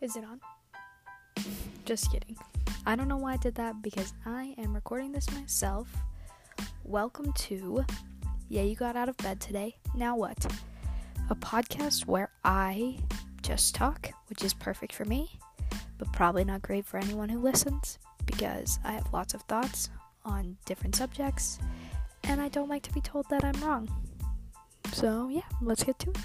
Is it on? Just kidding. I don't know why I did that because I am recording this myself. Welcome to Yeah, you got out of bed today. Now what? A podcast where I just talk, which is perfect for me, but probably not great for anyone who listens because I have lots of thoughts on different subjects and I don't like to be told that I'm wrong. So, yeah, let's get to it.